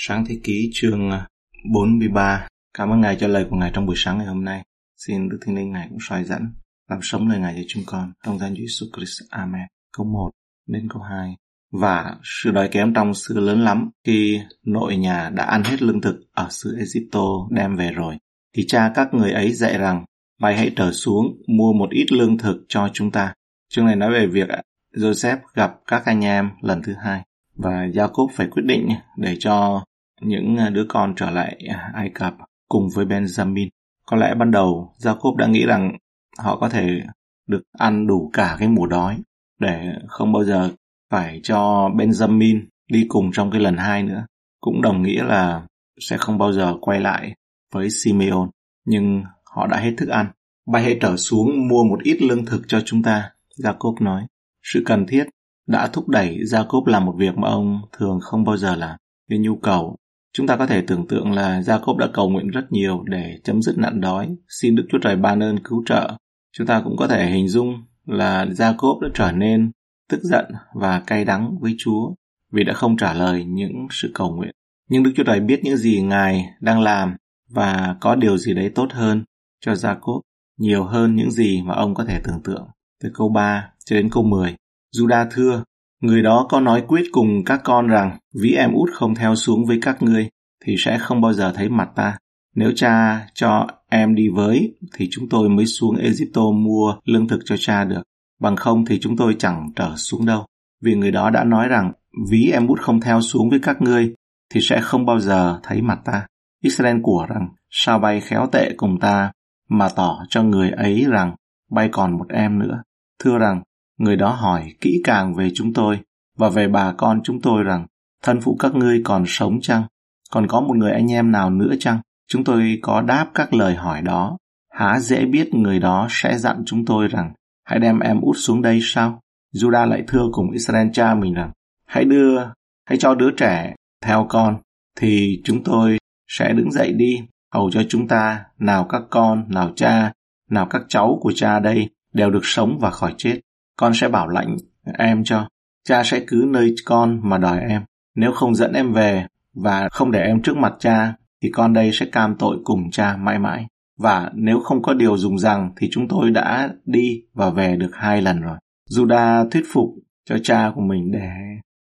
Sáng thế ký chương à, 43 Cảm ơn Ngài cho lời của Ngài trong buổi sáng ngày hôm nay. Xin Đức thiên Linh Ngài cũng soi dẫn, làm sống lời Ngài cho chúng con. Trong danh Chúa Jesus Christ. Amen. Câu 1 đến câu 2 Và sự đói kém trong xứ lớn lắm khi nội nhà đã ăn hết lương thực ở xứ Egypto đem về rồi. Thì cha các người ấy dạy rằng Vậy hãy trở xuống mua một ít lương thực cho chúng ta. Chương này nói về việc Joseph gặp các anh em lần thứ hai và Jacob phải quyết định để cho những à, đứa con trở lại Ai Cập cùng với Benjamin. Có lẽ ban đầu Jacob đã nghĩ rằng họ có thể được ăn đủ cả cái mùa đói để không bao giờ phải cho Benjamin đi cùng trong cái lần hai nữa. Cũng đồng nghĩa là sẽ không bao giờ quay lại với Simeon. Nhưng họ đã hết thức ăn. Bay hãy trở xuống mua một ít lương thực cho chúng ta, Jacob nói. Sự cần thiết đã thúc đẩy Jacob làm một việc mà ông thường không bao giờ làm. Vì nhu cầu, chúng ta có thể tưởng tượng là Jacob đã cầu nguyện rất nhiều để chấm dứt nạn đói, xin Đức Chúa Trời ban ơn cứu trợ. Chúng ta cũng có thể hình dung là Jacob đã trở nên tức giận và cay đắng với Chúa vì đã không trả lời những sự cầu nguyện. Nhưng Đức Chúa Trời biết những gì Ngài đang làm và có điều gì đấy tốt hơn cho Jacob, nhiều hơn những gì mà ông có thể tưởng tượng. Từ câu 3 cho đến câu 10. Juda thưa, người đó có nói quyết cùng các con rằng, ví em út không theo xuống với các ngươi, thì sẽ không bao giờ thấy mặt ta. Nếu cha cho em đi với, thì chúng tôi mới xuống Egypto mua lương thực cho cha được. Bằng không thì chúng tôi chẳng trở xuống đâu. Vì người đó đã nói rằng, ví em út không theo xuống với các ngươi, thì sẽ không bao giờ thấy mặt ta. Israel của rằng, sao bay khéo tệ cùng ta, mà tỏ cho người ấy rằng, bay còn một em nữa. Thưa rằng Người đó hỏi kỹ càng về chúng tôi và về bà con chúng tôi rằng thân phụ các ngươi còn sống chăng? Còn có một người anh em nào nữa chăng? Chúng tôi có đáp các lời hỏi đó. Há dễ biết người đó sẽ dặn chúng tôi rằng hãy đem em út xuống đây sao? Judah lại thưa cùng Israel cha mình rằng hãy đưa, hãy cho đứa trẻ theo con thì chúng tôi sẽ đứng dậy đi hầu cho chúng ta nào các con, nào cha, nào các cháu của cha đây đều được sống và khỏi chết con sẽ bảo lãnh em cho. Cha sẽ cứ nơi con mà đòi em. Nếu không dẫn em về và không để em trước mặt cha, thì con đây sẽ cam tội cùng cha mãi mãi. Và nếu không có điều dùng rằng thì chúng tôi đã đi và về được hai lần rồi. Judah thuyết phục cho cha của mình để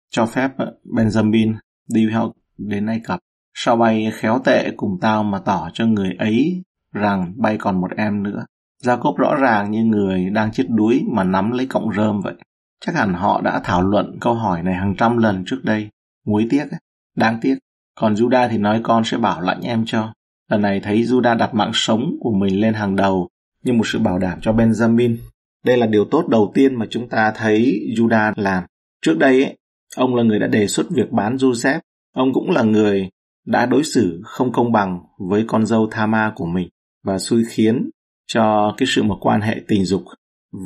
cho phép Benjamin đi theo đến Ai Cập. Sao bay khéo tệ cùng tao mà tỏ cho người ấy rằng bay còn một em nữa. Jacob rõ ràng như người đang chết đuối mà nắm lấy cọng rơm vậy. Chắc hẳn họ đã thảo luận câu hỏi này hàng trăm lần trước đây. Muối tiếc, ấy. đáng tiếc. Còn Judah thì nói con sẽ bảo lãnh em cho. Lần này thấy Judah đặt mạng sống của mình lên hàng đầu như một sự bảo đảm cho Benjamin. Đây là điều tốt đầu tiên mà chúng ta thấy Judah làm. Trước đây, ấy, ông là người đã đề xuất việc bán Joseph. Ông cũng là người đã đối xử không công bằng với con dâu Thama của mình và xui khiến cho cái sự một quan hệ tình dục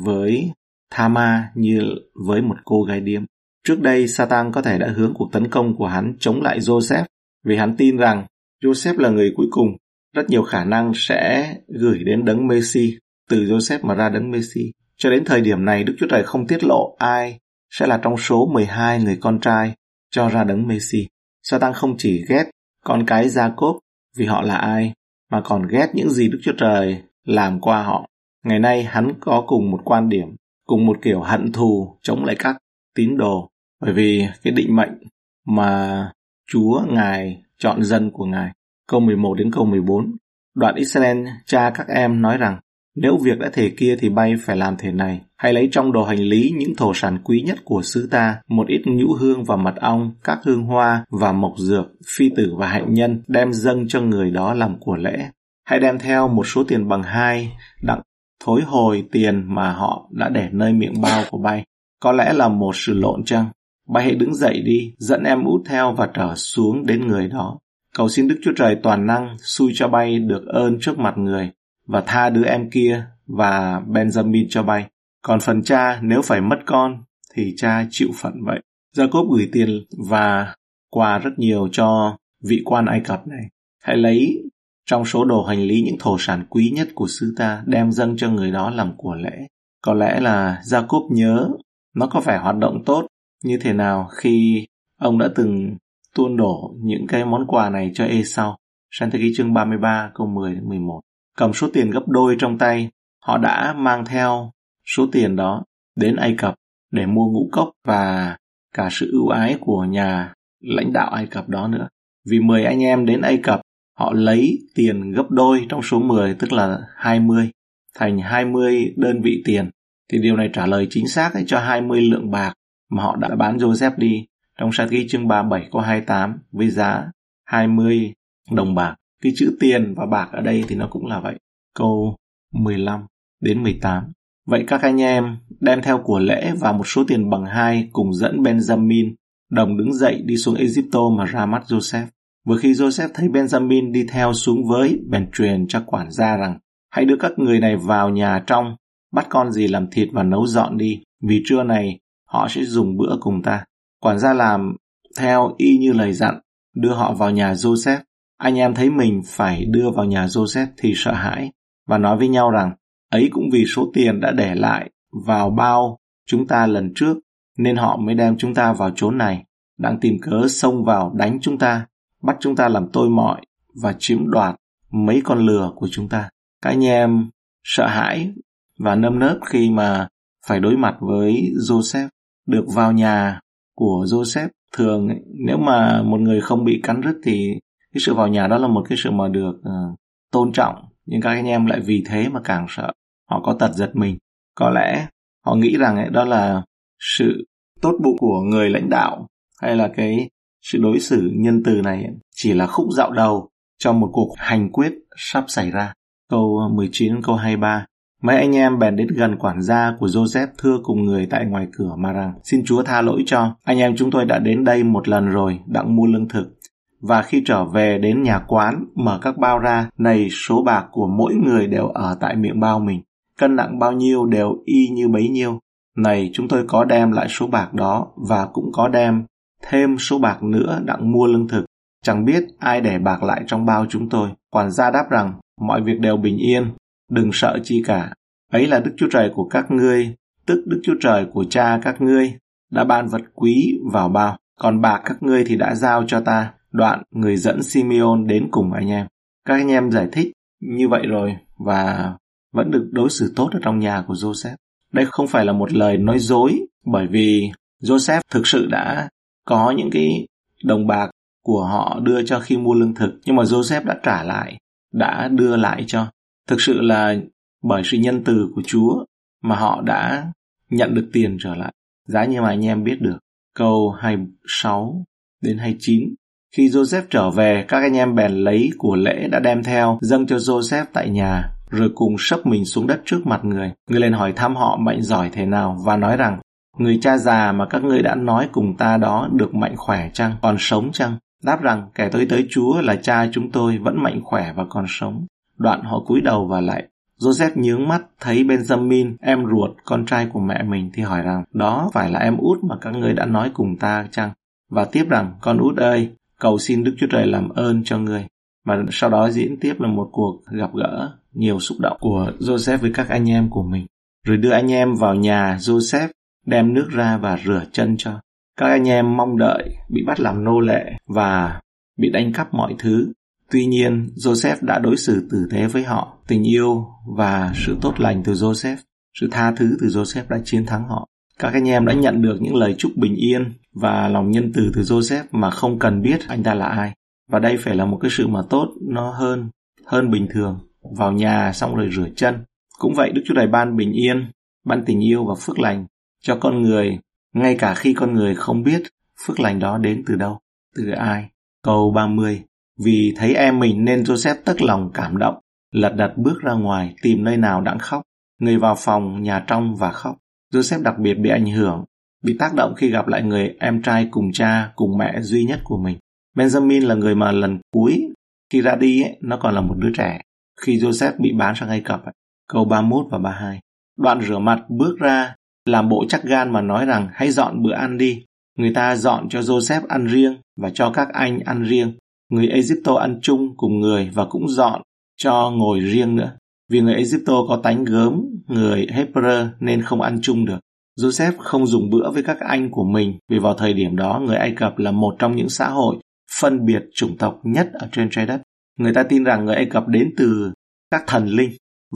với Thama như với một cô gái điếm. Trước đây, Satan có thể đã hướng cuộc tấn công của hắn chống lại Joseph vì hắn tin rằng Joseph là người cuối cùng, rất nhiều khả năng sẽ gửi đến đấng Messi, từ Joseph mà ra đấng Messi. Cho đến thời điểm này, Đức Chúa Trời không tiết lộ ai sẽ là trong số 12 người con trai cho ra đấng Messi. Satan không chỉ ghét con cái Jacob vì họ là ai, mà còn ghét những gì Đức Chúa Trời làm qua họ. Ngày nay hắn có cùng một quan điểm, cùng một kiểu hận thù chống lại các tín đồ, bởi vì cái định mệnh mà Chúa Ngài chọn dân của Ngài. Câu 11 đến câu 14, đoạn Israel cha các em nói rằng, nếu việc đã thể kia thì bay phải làm thể này, hãy lấy trong đồ hành lý những thổ sản quý nhất của xứ ta, một ít nhũ hương và mật ong, các hương hoa và mộc dược, phi tử và hạnh nhân, đem dâng cho người đó làm của lễ hãy đem theo một số tiền bằng hai đặng thối hồi tiền mà họ đã để nơi miệng bao của bay. Có lẽ là một sự lộn chăng? Bay hãy đứng dậy đi, dẫn em út theo và trở xuống đến người đó. Cầu xin Đức Chúa Trời toàn năng xui cho bay được ơn trước mặt người và tha đứa em kia và Benjamin cho bay. Còn phần cha nếu phải mất con thì cha chịu phận vậy. Jacob gửi tiền và quà rất nhiều cho vị quan Ai Cập này. Hãy lấy trong số đồ hành lý những thổ sản quý nhất của sư ta đem dâng cho người đó làm của lễ. Có lẽ là Jacob nhớ nó có vẻ hoạt động tốt như thế nào khi ông đã từng tuôn đổ những cái món quà này cho Esau. Sang thế ký chương 33 câu 10 đến 11. Cầm số tiền gấp đôi trong tay, họ đã mang theo số tiền đó đến Ai Cập để mua ngũ cốc và cả sự ưu ái của nhà lãnh đạo Ai Cập đó nữa. Vì 10 anh em đến Ai Cập, họ lấy tiền gấp đôi trong số 10 tức là 20 thành 20 đơn vị tiền. Thì điều này trả lời chính xác ấy cho 20 lượng bạc mà họ đã bán Joseph đi trong sách ghi chương 37 câu 28 với giá 20 đồng bạc. Cái chữ tiền và bạc ở đây thì nó cũng là vậy. Câu 15 đến 18. Vậy các anh em đem theo của lễ và một số tiền bằng hai cùng dẫn Benjamin đồng đứng dậy đi xuống Egypto mà ra mắt Joseph. Vừa khi Joseph thấy Benjamin đi theo xuống với, bèn truyền cho quản gia rằng hãy đưa các người này vào nhà trong, bắt con gì làm thịt và nấu dọn đi, vì trưa này họ sẽ dùng bữa cùng ta. Quản gia làm theo y như lời dặn, đưa họ vào nhà Joseph. Anh em thấy mình phải đưa vào nhà Joseph thì sợ hãi và nói với nhau rằng ấy cũng vì số tiền đã để lại vào bao chúng ta lần trước nên họ mới đem chúng ta vào chốn này, đang tìm cớ xông vào đánh chúng ta, bắt chúng ta làm tôi mọi và chiếm đoạt mấy con lừa của chúng ta. Các anh em sợ hãi và nâm nớp khi mà phải đối mặt với Joseph, được vào nhà của Joseph. Thường nếu mà một người không bị cắn rứt thì cái sự vào nhà đó là một cái sự mà được uh, tôn trọng. Nhưng các anh em lại vì thế mà càng sợ. Họ có tật giật mình. Có lẽ họ nghĩ rằng ấy, đó là sự tốt bụng của người lãnh đạo hay là cái sự đối xử nhân từ này chỉ là khúc dạo đầu cho một cuộc hành quyết sắp xảy ra. Câu ờ, 19 câu 23 Mấy anh em bèn đến gần quản gia của Joseph thưa cùng người tại ngoài cửa mà rằng Xin Chúa tha lỗi cho, anh em chúng tôi đã đến đây một lần rồi, đặng mua lương thực. Và khi trở về đến nhà quán, mở các bao ra, này số bạc của mỗi người đều ở tại miệng bao mình. Cân nặng bao nhiêu đều y như bấy nhiêu. Này chúng tôi có đem lại số bạc đó và cũng có đem thêm số bạc nữa đặng mua lương thực. Chẳng biết ai để bạc lại trong bao chúng tôi. Quản gia đáp rằng mọi việc đều bình yên, đừng sợ chi cả. Ấy là Đức Chúa Trời của các ngươi, tức Đức Chúa Trời của cha các ngươi, đã ban vật quý vào bao, còn bạc các ngươi thì đã giao cho ta. Đoạn người dẫn Simeon đến cùng anh em. Các anh em giải thích như vậy rồi và vẫn được đối xử tốt ở trong nhà của Joseph. Đây không phải là một lời nói dối bởi vì Joseph thực sự đã có những cái đồng bạc của họ đưa cho khi mua lương thực nhưng mà Joseph đã trả lại, đã đưa lại cho. Thực sự là bởi sự nhân từ của Chúa mà họ đã nhận được tiền trở lại. Giá như mà anh em biết được. Câu 26 đến 29 khi Joseph trở về, các anh em bèn lấy của lễ đã đem theo, dâng cho Joseph tại nhà, rồi cùng sấp mình xuống đất trước mặt người. Người lên hỏi thăm họ mạnh giỏi thế nào và nói rằng, người cha già mà các ngươi đã nói cùng ta đó được mạnh khỏe chăng, còn sống chăng? Đáp rằng, kẻ tới tới Chúa là cha chúng tôi vẫn mạnh khỏe và còn sống. Đoạn họ cúi đầu và lại. Joseph nhướng mắt thấy Benjamin, em ruột, con trai của mẹ mình thì hỏi rằng, đó phải là em út mà các ngươi đã nói cùng ta chăng? Và tiếp rằng, con út ơi, cầu xin Đức Chúa Trời làm ơn cho ngươi. Mà sau đó diễn tiếp là một cuộc gặp gỡ nhiều xúc động của Joseph với các anh em của mình. Rồi đưa anh em vào nhà Joseph, đem nước ra và rửa chân cho. Các anh em mong đợi bị bắt làm nô lệ và bị đánh cắp mọi thứ. Tuy nhiên, Joseph đã đối xử tử tế với họ. Tình yêu và sự tốt lành từ Joseph, sự tha thứ từ Joseph đã chiến thắng họ. Các anh em đã nhận được những lời chúc bình yên và lòng nhân từ từ Joseph mà không cần biết anh ta là ai. Và đây phải là một cái sự mà tốt nó hơn hơn bình thường. Vào nhà xong rồi rửa chân. Cũng vậy Đức Chúa Trời ban bình yên, ban tình yêu và phước lành cho con người ngay cả khi con người không biết phước lành đó đến từ đâu, từ ai. Câu 30 Vì thấy em mình nên Joseph tức lòng cảm động, lật đật bước ra ngoài tìm nơi nào đặng khóc. Người vào phòng nhà trong và khóc. Joseph đặc biệt bị ảnh hưởng, bị tác động khi gặp lại người em trai cùng cha, cùng mẹ duy nhất của mình. Benjamin là người mà lần cuối khi ra đi ấy, nó còn là một đứa trẻ. Khi Joseph bị bán sang Ai Cập, ấy, câu 31 và 32. Đoạn rửa mặt bước ra, làm bộ chắc gan mà nói rằng hãy dọn bữa ăn đi. Người ta dọn cho Joseph ăn riêng và cho các anh ăn riêng. Người Egypto ăn chung cùng người và cũng dọn cho ngồi riêng nữa. Vì người Egypto có tánh gớm, người Hebrew nên không ăn chung được. Joseph không dùng bữa với các anh của mình vì vào thời điểm đó người Ai Cập là một trong những xã hội phân biệt chủng tộc nhất ở trên trái đất. Người ta tin rằng người Ai Cập đến từ các thần linh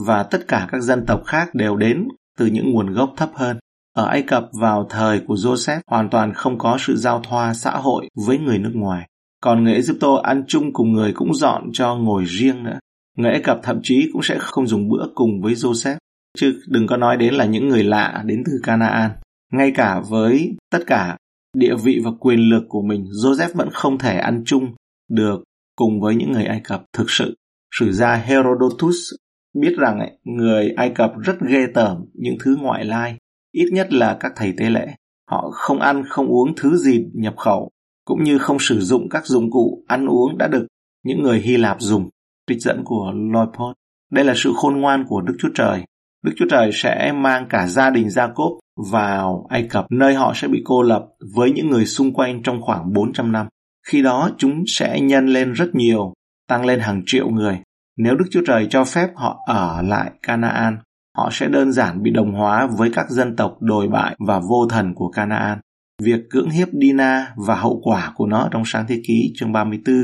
và tất cả các dân tộc khác đều đến từ những nguồn gốc thấp hơn. Ở Ai Cập vào thời của Joseph hoàn toàn không có sự giao thoa xã hội với người nước ngoài. Còn người Egypto ăn chung cùng người cũng dọn cho ngồi riêng nữa. Người Ai Cập thậm chí cũng sẽ không dùng bữa cùng với Joseph, chứ đừng có nói đến là những người lạ đến từ Canaan. Ngay cả với tất cả địa vị và quyền lực của mình, Joseph vẫn không thể ăn chung được cùng với những người Ai Cập thực sự. Sử gia Herodotus biết rằng ấy, người Ai Cập rất ghê tởm những thứ ngoại lai, ít nhất là các thầy tế lễ. Họ không ăn không uống thứ gì nhập khẩu, cũng như không sử dụng các dụng cụ ăn uống đã được những người Hy Lạp dùng. Trích dẫn của Lloyd Đây là sự khôn ngoan của Đức Chúa Trời. Đức Chúa Trời sẽ mang cả gia đình Gia Cốp vào Ai Cập, nơi họ sẽ bị cô lập với những người xung quanh trong khoảng 400 năm. Khi đó chúng sẽ nhân lên rất nhiều, tăng lên hàng triệu người. Nếu Đức Chúa Trời cho phép họ ở lại Canaan, họ sẽ đơn giản bị đồng hóa với các dân tộc đồi bại và vô thần của Canaan. Việc cưỡng hiếp Dina và hậu quả của nó trong sáng thế ký chương 34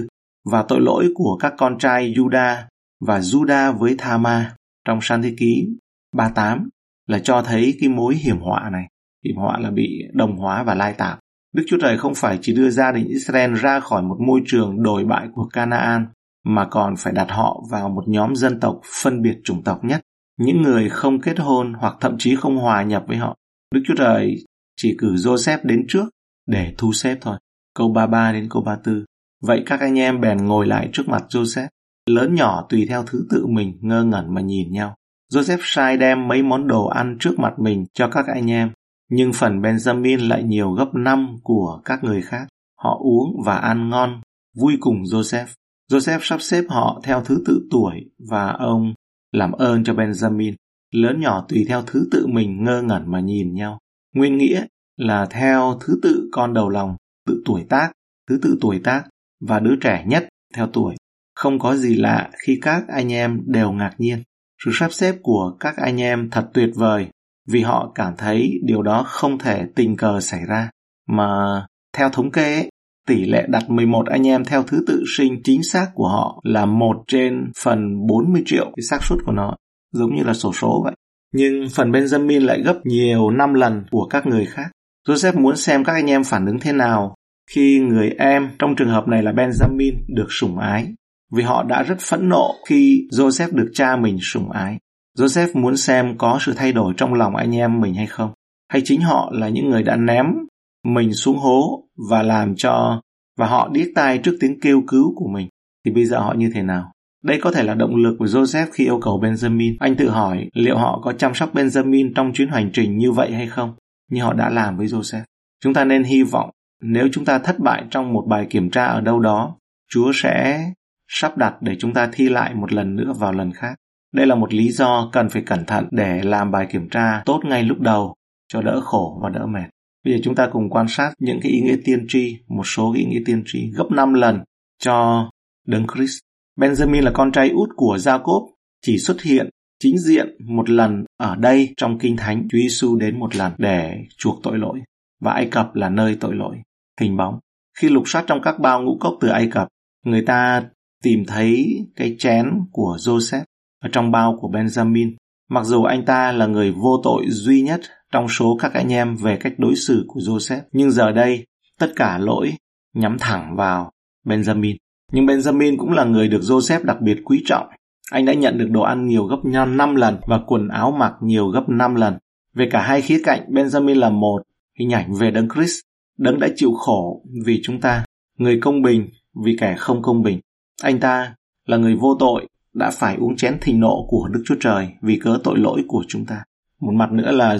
và tội lỗi của các con trai Juda và Juda với Thama trong sáng thế ký 38 là cho thấy cái mối hiểm họa này. Hiểm họa là bị đồng hóa và lai tạp. Đức Chúa Trời không phải chỉ đưa gia đình Israel ra khỏi một môi trường đồi bại của Canaan, mà còn phải đặt họ vào một nhóm dân tộc phân biệt chủng tộc nhất, những người không kết hôn hoặc thậm chí không hòa nhập với họ. Đức Chúa Trời chỉ cử Joseph đến trước để thu xếp thôi. Câu 33 đến câu 34. Vậy các anh em bèn ngồi lại trước mặt Joseph, lớn nhỏ tùy theo thứ tự mình ngơ ngẩn mà nhìn nhau. Joseph sai đem mấy món đồ ăn trước mặt mình cho các anh em, nhưng phần Benjamin lại nhiều gấp năm của các người khác. Họ uống và ăn ngon, vui cùng Joseph. Joseph sắp xếp họ theo thứ tự tuổi và ông làm ơn cho Benjamin, lớn nhỏ tùy theo thứ tự mình ngơ ngẩn mà nhìn nhau. Nguyên nghĩa là theo thứ tự con đầu lòng, tự tuổi tác, thứ tự tuổi tác và đứa trẻ nhất theo tuổi. Không có gì lạ khi các anh em đều ngạc nhiên. Sự sắp xếp của các anh em thật tuyệt vời vì họ cảm thấy điều đó không thể tình cờ xảy ra. Mà theo thống kê, tỷ lệ đặt 11 anh em theo thứ tự sinh chính xác của họ là 1 trên phần 40 triệu cái xác suất của nó, giống như là sổ số vậy. Nhưng phần Benjamin lại gấp nhiều năm lần của các người khác. Joseph muốn xem các anh em phản ứng thế nào khi người em, trong trường hợp này là Benjamin, được sủng ái. Vì họ đã rất phẫn nộ khi Joseph được cha mình sủng ái. Joseph muốn xem có sự thay đổi trong lòng anh em mình hay không. Hay chính họ là những người đã ném mình xuống hố và làm cho và họ điếc tai trước tiếng kêu cứu của mình. Thì bây giờ họ như thế nào? Đây có thể là động lực của Joseph khi yêu cầu Benjamin. Anh tự hỏi liệu họ có chăm sóc Benjamin trong chuyến hành trình như vậy hay không? Như họ đã làm với Joseph. Chúng ta nên hy vọng nếu chúng ta thất bại trong một bài kiểm tra ở đâu đó, Chúa sẽ sắp đặt để chúng ta thi lại một lần nữa vào lần khác. Đây là một lý do cần phải cẩn thận để làm bài kiểm tra tốt ngay lúc đầu cho đỡ khổ và đỡ mệt. Bây giờ chúng ta cùng quan sát những cái ý nghĩa tiên tri, một số cái ý nghĩa tiên tri gấp 5 lần cho Đấng Christ. Benjamin là con trai út của Jacob, chỉ xuất hiện chính diện một lần ở đây trong Kinh Thánh Chúa Giêsu đến một lần để chuộc tội lỗi và Ai Cập là nơi tội lỗi. Hình bóng. Khi lục soát trong các bao ngũ cốc từ Ai Cập, người ta tìm thấy cái chén của Joseph ở trong bao của Benjamin. Mặc dù anh ta là người vô tội duy nhất trong số các anh em về cách đối xử của Joseph, nhưng giờ đây tất cả lỗi nhắm thẳng vào Benjamin. Nhưng Benjamin cũng là người được Joseph đặc biệt quý trọng. Anh đã nhận được đồ ăn nhiều gấp 5 lần và quần áo mặc nhiều gấp 5 lần. Về cả hai khía cạnh, Benjamin là một hình ảnh về Đấng Christ. Đấng đã chịu khổ vì chúng ta, người công bình vì kẻ không công bình. Anh ta là người vô tội đã phải uống chén thịnh nộ của Đức Chúa Trời vì cớ tội lỗi của chúng ta. Một mặt nữa là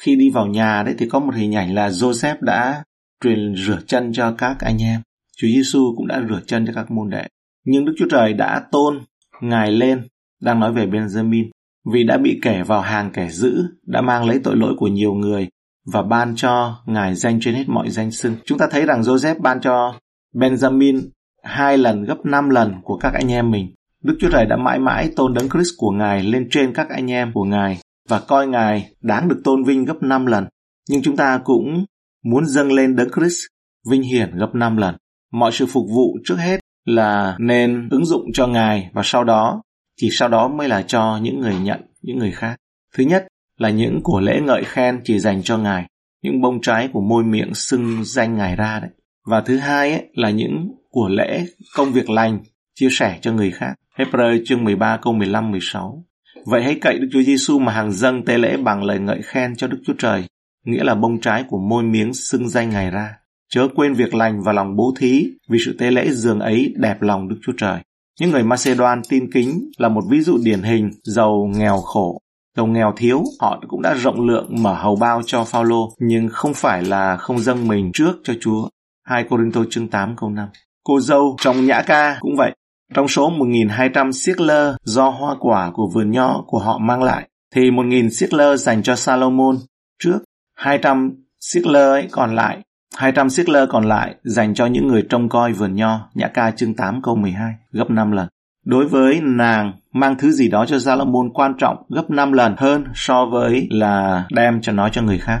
khi đi vào nhà đấy thì có một hình ảnh là Joseph đã truyền rửa chân cho các anh em. Chúa Giêsu cũng đã rửa chân cho các môn đệ. Nhưng Đức Chúa Trời đã tôn Ngài lên, đang nói về Benjamin, vì đã bị kẻ vào hàng kẻ giữ đã mang lấy tội lỗi của nhiều người và ban cho Ngài danh trên hết mọi danh xưng. Chúng ta thấy rằng Joseph ban cho Benjamin hai lần gấp năm lần của các anh em mình. Đức Chúa Trời đã mãi mãi tôn đấng Christ của Ngài lên trên các anh em của Ngài và coi Ngài đáng được tôn vinh gấp năm lần. nhưng chúng ta cũng muốn dâng lên Đấng Christ vinh hiển gấp 5 lần. Mọi sự phục vụ trước hết là nên ứng dụng cho Ngài và sau đó chỉ sau đó mới là cho những người nhận, những người khác. Thứ nhất là những của lễ ngợi khen chỉ dành cho Ngài, những bông trái của môi miệng xưng danh Ngài ra đấy. Và thứ hai ấy, là những của lễ công việc lành chia sẻ cho người khác. Hebrew chương 13 câu 15 16. Vậy hãy cậy Đức Chúa Giêsu mà hàng dâng tế lễ bằng lời ngợi khen cho Đức Chúa Trời, nghĩa là bông trái của môi miếng xưng danh Ngài ra. Chớ quên việc lành và lòng bố thí, vì sự tế lễ dường ấy đẹp lòng Đức Chúa Trời. Những người Macedon tin kính là một ví dụ điển hình giàu nghèo khổ. Giàu nghèo thiếu, họ cũng đã rộng lượng mở hầu bao cho Phaolô, nhưng không phải là không dâng mình trước cho Chúa. 2 Corinto chương 8 câu 5. Cô dâu trong nhã ca cũng vậy. Trong số 1.200 siết lơ do hoa quả của vườn nho của họ mang lại, thì 1.000 siết lơ dành cho Salomon trước, 200 siết lơ ấy còn lại 200 siết lơ còn lại dành cho những người trông coi vườn nho, Nhã ca chương 8 câu 12, gấp 5 lần. Đối với nàng, mang thứ gì đó cho Salomon quan trọng gấp 5 lần hơn so với là đem cho nó cho người khác.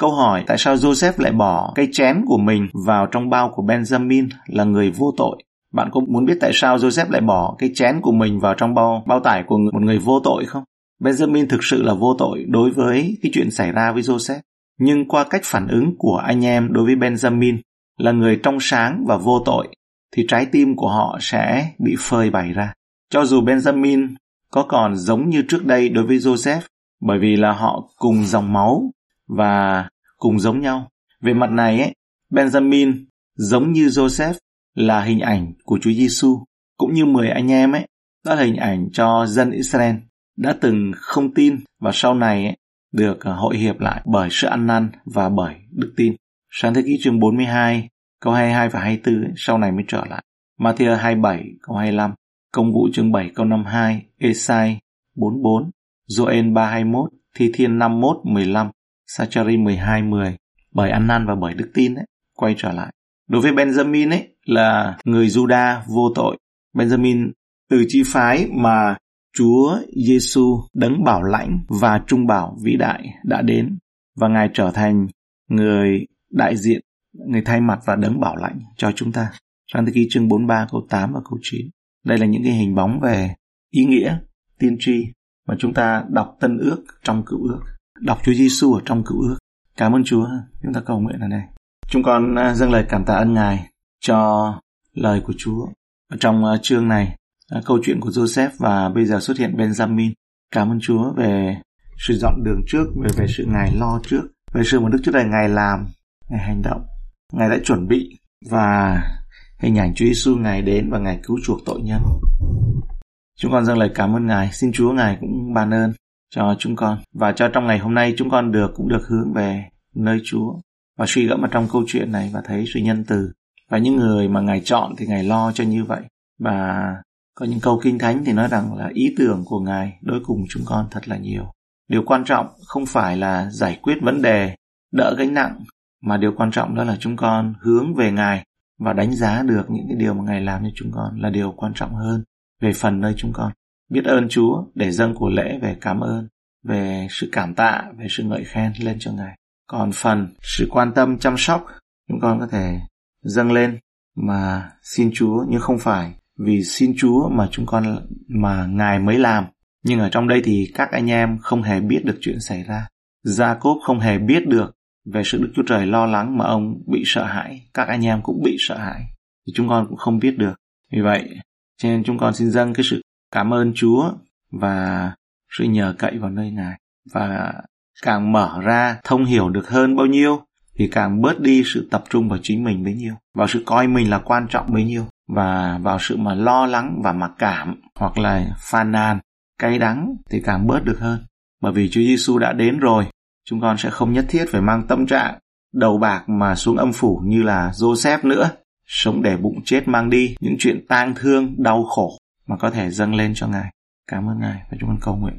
Câu hỏi tại sao Joseph lại bỏ cây chén của mình vào trong bao của Benjamin là người vô tội? Bạn có muốn biết tại sao Joseph lại bỏ cái chén của mình vào trong bao bao tải của một người vô tội không? Benjamin thực sự là vô tội đối với cái chuyện xảy ra với Joseph nhưng qua cách phản ứng của anh em đối với Benjamin là người trong sáng và vô tội, thì trái tim của họ sẽ bị phơi bày ra. Cho dù Benjamin có còn giống như trước đây đối với Joseph, bởi vì là họ cùng dòng máu và cùng giống nhau. Về mặt này, ấy, Benjamin giống như Joseph là hình ảnh của Chúa Giêsu, cũng như 10 anh em ấy, đó là hình ảnh cho dân Israel đã từng không tin và sau này ấy, được à, hội hiệp lại bởi sự ăn năn và bởi đức tin. Sáng thế ký chương 42, câu 22 và 24 ấy, sau này mới trở lại. Matthew 27, câu 25, Công vụ chương 7, câu 52, Esai 44, Joel 321, Thi Thiên 51, 15, Sachari 12, 10, bởi ăn năn và bởi đức tin ấy, quay trở lại. Đối với Benjamin ấy là người Juda vô tội. Benjamin từ chi phái mà Chúa Giêsu đấng bảo lãnh và trung bảo vĩ đại đã đến và Ngài trở thành người đại diện, người thay mặt và đấng bảo lãnh cho chúng ta. Sáng thế ký chương 43 câu 8 và câu 9. Đây là những cái hình bóng về ý nghĩa, tiên tri mà chúng ta đọc tân ước trong cựu ước. Đọc Chúa Giêsu ở trong cựu ước. Cảm ơn Chúa. Chúng ta cầu nguyện ở đây. Chúng con à, dâng lời cảm tạ ơn Ngài cho lời của Chúa. Ở trong à, chương này, à, câu chuyện của Joseph và bây giờ xuất hiện Benjamin. Cảm ơn Chúa về sự dọn đường trước, về về sự Ngài lo trước, về sự mà Đức Chúa Trời Ngài làm, Ngài hành động, Ngài đã chuẩn bị và hình ảnh Chúa Giêsu Ngài đến và Ngài cứu chuộc tội nhân. Chúng con dâng lời cảm ơn Ngài, xin Chúa Ngài cũng ban ơn cho chúng con và cho trong ngày hôm nay chúng con được cũng được hướng về nơi Chúa và suy gẫm vào trong câu chuyện này và thấy sự nhân từ và những người mà Ngài chọn thì Ngài lo cho như vậy và có những câu kinh thánh thì nói rằng là ý tưởng của Ngài đối cùng chúng con thật là nhiều. Điều quan trọng không phải là giải quyết vấn đề, đỡ gánh nặng, mà điều quan trọng đó là chúng con hướng về Ngài và đánh giá được những cái điều mà Ngài làm cho chúng con là điều quan trọng hơn về phần nơi chúng con. Biết ơn Chúa để dâng của lễ về cảm ơn, về sự cảm tạ, về sự ngợi khen lên cho Ngài. Còn phần sự quan tâm chăm sóc, chúng con có thể dâng lên mà xin Chúa nhưng không phải vì xin Chúa mà chúng con mà Ngài mới làm. Nhưng ở trong đây thì các anh em không hề biết được chuyện xảy ra. Gia Cốp không hề biết được về sự Đức Chúa Trời lo lắng mà ông bị sợ hãi. Các anh em cũng bị sợ hãi. Thì chúng con cũng không biết được. Vì vậy, cho nên chúng con xin dâng cái sự cảm ơn Chúa và sự nhờ cậy vào nơi Ngài. Và càng mở ra thông hiểu được hơn bao nhiêu, thì càng bớt đi sự tập trung vào chính mình bấy nhiêu, vào sự coi mình là quan trọng bấy nhiêu, và vào sự mà lo lắng và mặc cảm hoặc là phàn nàn, cay đắng thì càng bớt được hơn. Bởi vì Chúa Giêsu đã đến rồi, chúng con sẽ không nhất thiết phải mang tâm trạng đầu bạc mà xuống âm phủ như là Joseph nữa, sống để bụng chết mang đi những chuyện tang thương, đau khổ mà có thể dâng lên cho ngài. Cảm ơn ngài và chúng con cầu nguyện.